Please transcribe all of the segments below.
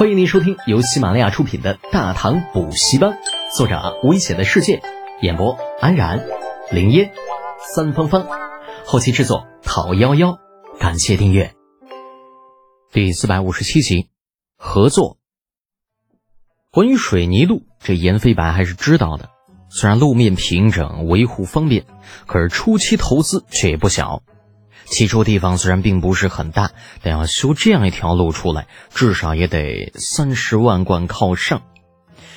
欢迎您收听由喜马拉雅出品的《大唐补习班》，作者危险的世界，演播安然、林烟、三芳芳，后期制作陶幺幺。感谢订阅。第四百五十七集，合作。关于水泥路，这严飞白还是知道的。虽然路面平整，维护方便，可是初期投资却也不小。起初地方虽然并不是很大，但要修这样一条路出来，至少也得三十万贯靠上。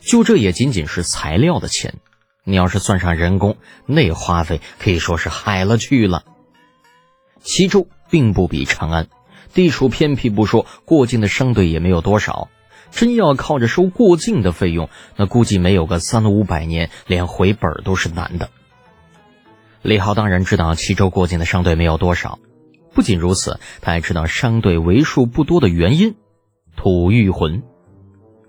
就这也仅仅是材料的钱，你要是算上人工，那花费可以说是海了去了。齐州并不比长安，地处偏僻不说，过境的商队也没有多少。真要靠着收过境的费用，那估计没有个三五百年，连回本都是难的。李浩当然知道齐州过境的商队没有多少，不仅如此，他还知道商队为数不多的原因——吐玉魂。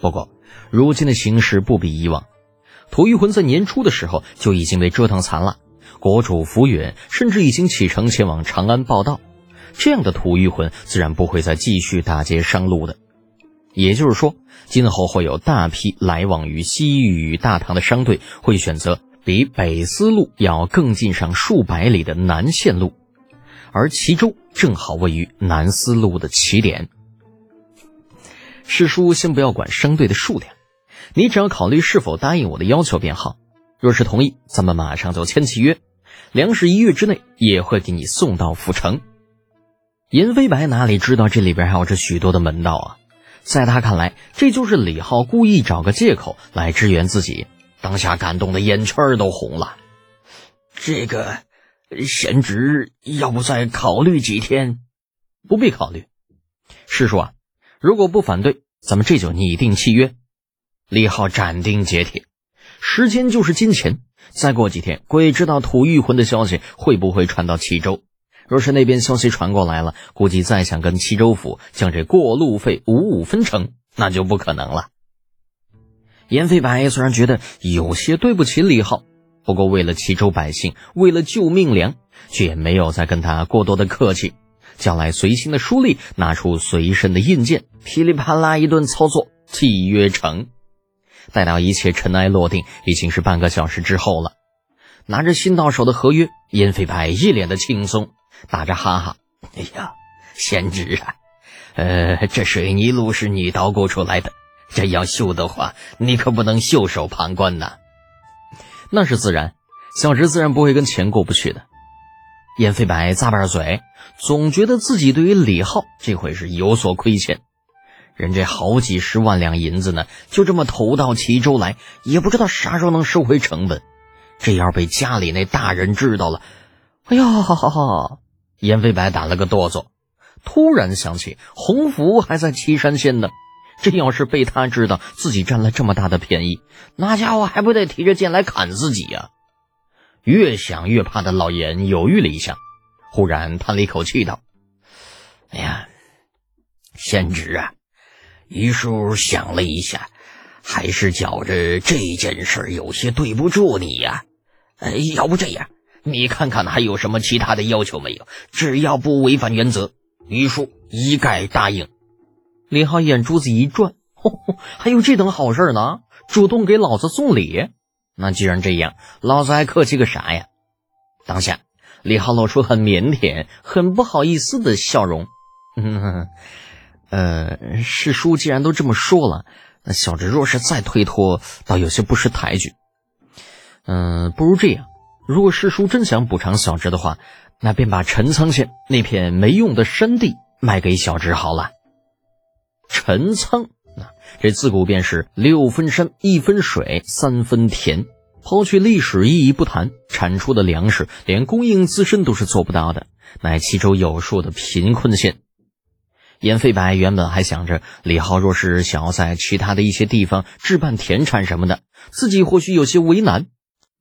不过，如今的形势不比以往，吐玉魂在年初的时候就已经被折腾残了，国主福允甚至已经启程前往长安报道。这样的吐玉魂自然不会再继续打劫商路的。也就是说，今后会有大批来往于西域与大唐的商队会选择。比北丝路要更近上数百里的南线路，而齐州正好位于南丝路的起点。师叔，先不要管商队的数量，你只要考虑是否答应我的要求便好。若是同意，咱们马上就签契约，粮食一月之内也会给你送到府城。银飞白哪里知道这里边还有着许多的门道啊？在他看来，这就是李浩故意找个借口来支援自己。当下感动的眼圈都红了，这个贤侄要不再考虑几天？不必考虑，师叔啊，如果不反对，咱们这就拟定契约。李浩斩钉截铁，时间就是金钱。再过几天，鬼知道吐玉魂的消息会不会传到齐州。若是那边消息传过来了，估计再想跟齐州府将这过路费五五分成，那就不可能了。严飞白虽然觉得有些对不起李浩，不过为了齐州百姓，为了救命粮，却也没有再跟他过多的客气，叫来随行的书吏，拿出随身的印鉴，噼里啪啦一顿操作，契约成。待到一切尘埃落定，已经是半个小时之后了。拿着新到手的合约，燕飞白一脸的轻松，打着哈哈：“哎呀，贤侄啊，呃，这水泥路是你捣鼓出来的。”这要秀的话，你可不能袖手旁观呐。那是自然，小侄自然不会跟钱过不去的。燕飞白咂巴着嘴，总觉得自己对于李浩这回是有所亏欠。人这好几十万两银子呢，就这么投到齐州来，也不知道啥时候能收回成本。这要被家里那大人知道了，哎呀，哈哈哈！燕飞白打了个哆嗦，突然想起洪福还在岐山县呢。这要是被他知道自己占了这么大的便宜，那家伙还不得提着剑来砍自己呀？越想越怕的老严犹豫了一下，忽然叹了一口气道：“哎呀，贤侄啊，于叔想了一下，还是觉着这件事有些对不住你呀。哎，要不这样，你看看还有什么其他的要求没有？只要不违反原则，于叔一概答应。”李浩眼珠子一转，吼吼还有这等好事呢？主动给老子送礼？那既然这样，老子还客气个啥呀？当下，李浩露出很腼腆、很不好意思的笑容。嗯，呃，师叔既然都这么说了，那小侄若是再推脱，倒有些不识抬举。嗯，不如这样，如果师叔真想补偿小侄的话，那便把陈仓县那片没用的山地卖给小侄好了。陈仓，那这自古便是六分山一分水三分田。抛去历史意义不谈，产出的粮食连供应自身都是做不到的，乃其州有数的贫困县。严飞白原本还想着，李浩若是想要在其他的一些地方置办田产什么的，自己或许有些为难。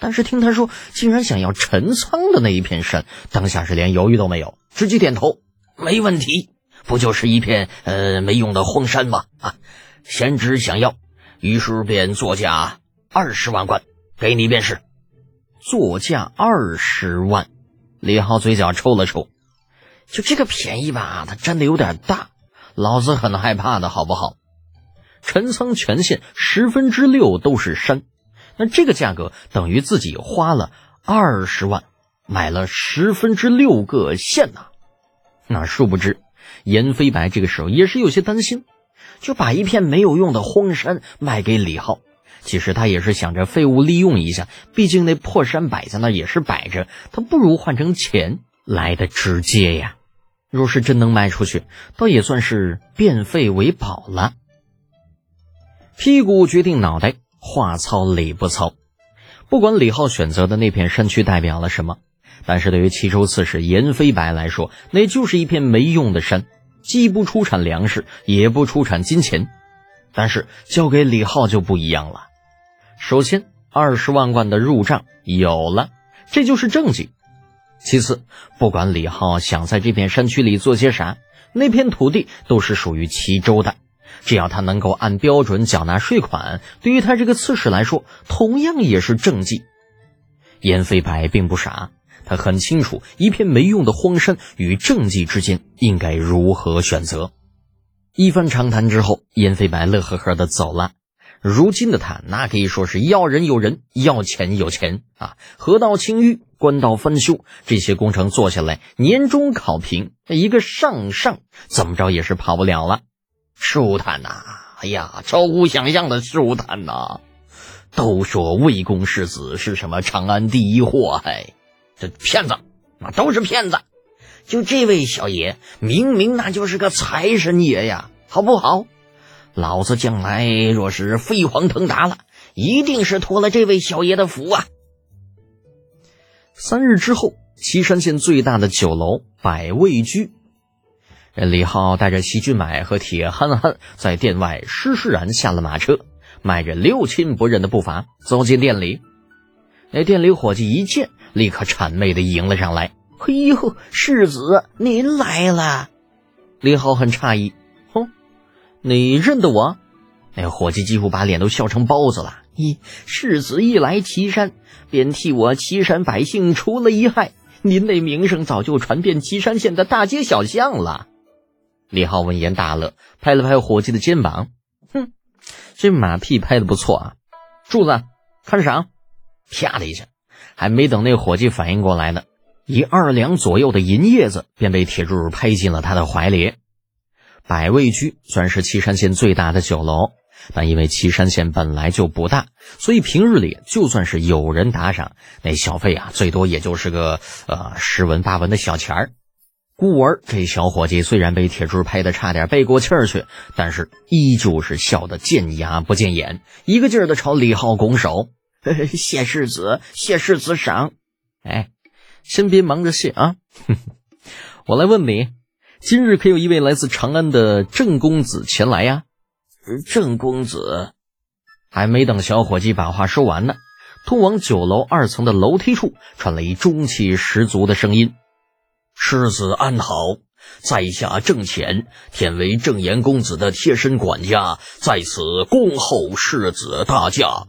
但是听他说竟然想要陈仓的那一片山，当下是连犹豫都没有，直接点头，没问题。不就是一片呃没用的荒山吗？啊，贤侄想要，于是便作价二十万贯给你便是。作价二十万，李浩嘴角抽了抽，就这个便宜吧，他占的有点大，老子很害怕的好不好？陈仓全县十分之六都是山，那这个价格等于自己花了二十万买了十分之六个县呐。那殊不知，严飞白这个时候也是有些担心，就把一片没有用的荒山卖给李浩。其实他也是想着废物利用一下，毕竟那破山摆在那也是摆着，他不如换成钱来的直接呀。若是真能卖出去，倒也算是变废为宝了。屁股决定脑袋，话糙理不糙。不管李浩选择的那片山区代表了什么，但是对于齐州刺史严飞白来说，那就是一片没用的山，既不出产粮食，也不出产金钱。但是交给李浩就不一样了。首先，二十万贯的入账有了，这就是政绩。其次，不管李浩想在这片山区里做些啥，那片土地都是属于齐州的。只要他能够按标准缴纳税款，对于他这个刺史来说，同样也是政绩。严飞白并不傻，他很清楚一片没用的荒山与政绩之间应该如何选择。一番长谈之后，燕飞白乐呵呵的走了。如今的他，那可以说是要人有人，要钱有钱啊！河道清淤，官道翻修，这些工程做下来，年终考评，一个上上怎么着也是跑不了了。舒坦呐，哎呀，超乎想象的舒坦呐！都说魏公世子是什么长安第一祸害，这骗子，那都是骗子。就这位小爷，明明那就是个财神爷呀，好不好？老子将来若是飞黄腾达了，一定是托了这位小爷的福啊！三日之后，岐山县最大的酒楼百味居，李浩带着席俊买和铁憨憨在店外施施然下了马车，迈着六亲不认的步伐走进店里。那店里伙计一见，立刻谄媚的迎了上来：“嘿呦，世子您来了！”李浩很诧异。哼你认得我？那伙计几乎把脸都笑成包子了。咦，世子一来岐山，便替我岐山百姓除了一害，您那名声早就传遍岐山县的大街小巷了。李浩闻言大乐，拍了拍伙计的肩膀：“哼，这马屁拍的不错啊！柱子，看赏！”啪的一下，还没等那伙计反应过来呢，一二两左右的银叶子便被铁柱拍进了他的怀里。百味居虽然是岐山县最大的酒楼，但因为岐山县本来就不大，所以平日里就算是有人打赏，那小费啊，最多也就是个呃十文八文的小钱儿。故而这小伙计虽然被铁柱拍的差点背过气儿去，但是依旧是笑得见牙不见眼，一个劲儿的朝李浩拱手：“ 谢世子，谢世子赏。”哎，先别忙着谢啊，我来问你。今日可有一位来自长安的郑公子前来呀？郑公子还没等小伙计把话说完呢，通往酒楼二层的楼梯处传来一中气十足的声音：“世子安好，在下郑浅，天为郑言公子的贴身管家，在此恭候世子大驾。”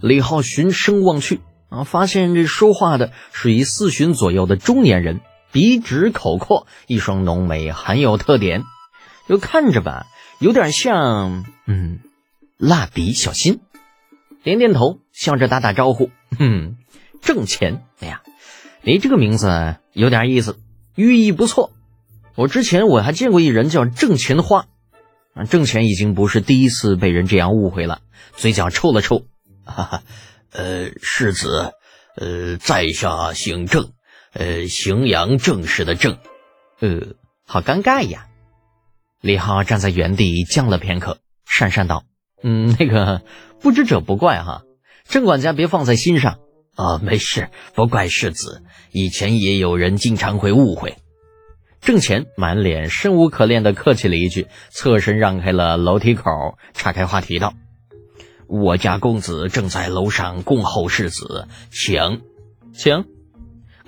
李浩循声望去啊，发现这说话的是一四旬左右的中年人。鼻直口阔，一双浓眉很有特点，就看着吧，有点像嗯，蜡笔小新。点点头，笑着打打招呼，哼，挣钱。哎呀，你这个名字有点意思，寓意不错。我之前我还见过一人叫挣钱花，啊，挣钱已经不是第一次被人这样误会了，嘴角抽了抽，哈哈，呃，世子，呃，在下姓郑。呃，荥阳郑氏的郑，呃，好尴尬呀。李浩站在原地僵了片刻，讪讪道：“嗯，那个不知者不怪哈，郑管家别放在心上啊，没事，不怪世子。以前也有人经常会误会。”郑乾满脸生无可恋的客气了一句，侧身让开了楼梯口，岔开话题道：“我家公子正在楼上恭候世子，请，请。”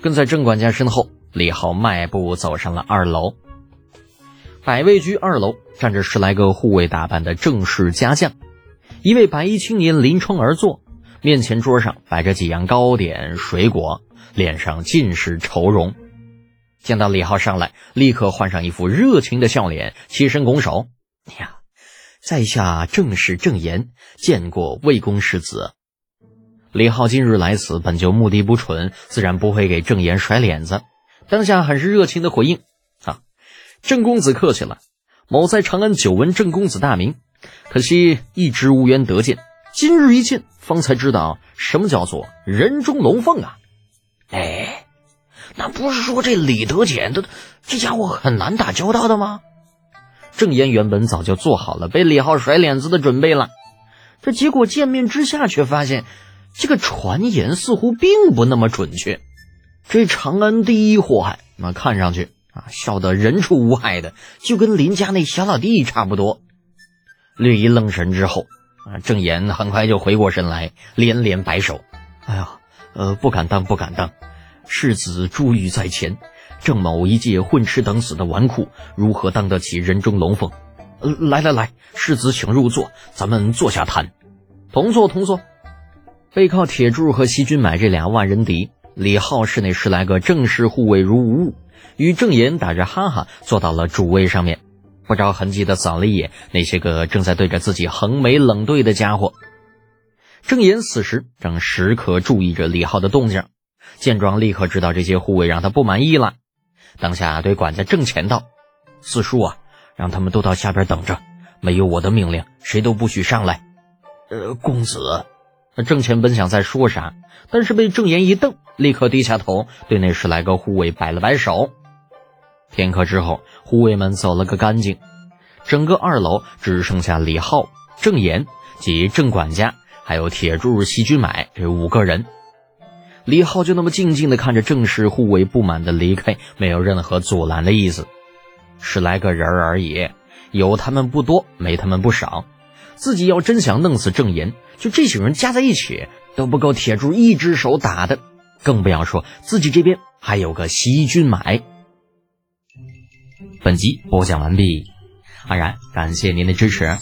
跟在郑管家身后，李浩迈步走上了二楼。百味居二楼站着十来个护卫打扮的正式家将，一位白衣青年临窗而坐，面前桌上摆着几样糕点、水果，脸上尽是愁容。见到李浩上来，立刻换上一副热情的笑脸，起身拱手：“哎呀，在下正是郑言，见过魏公世子。李浩今日来此，本就目的不纯，自然不会给郑言甩脸子。当下很是热情的回应：“啊，郑公子客气了。某在长安久闻郑公子大名，可惜一直无缘得见。今日一见，方才知道什么叫做人中龙凤啊！哎，那不是说这李德简的这家伙很难打交道的吗？”郑言原本早就做好了被李浩甩脸子的准备了，这结果见面之下却发现。这个传言似乎并不那么准确。这长安第一祸害，那看上去啊，笑得人畜无害的，就跟邻家那小老弟差不多。略一愣神之后，啊，郑言很快就回过神来，连连摆手：“哎呀，呃，不敢当，不敢当。世子珠玉在前，郑某一介混吃等死的纨绔，如何当得起人中龙凤？呃，来来来，世子请入座，咱们坐下谈。同坐，同坐。”背靠铁柱和西军买这俩万人敌，李浩室内十来个正式护卫如无物，与郑岩打着哈哈坐到了主位上面，不着痕迹的扫了一眼那些个正在对着自己横眉冷对的家伙。郑岩此时正时刻注意着李浩的动静，见状立刻知道这些护卫让他不满意了，当下对管家郑乾道：“四叔啊，让他们都到下边等着，没有我的命令，谁都不许上来。”呃，公子。郑乾本想再说啥，但是被郑言一瞪，立刻低下头，对那十来个护卫摆了摆手。片刻之后，护卫们走了个干净，整个二楼只剩下李浩、郑言及郑管家，还有铁柱、西军买这五个人。李浩就那么静静地看着郑氏护卫不满的离开，没有任何阻拦的意思。十来个人而已，有他们不多，没他们不少。自己要真想弄死郑言，就这些人加在一起都不够铁柱一只手打的，更不要说自己这边还有个西军买。本集播讲完毕，安然感谢您的支持。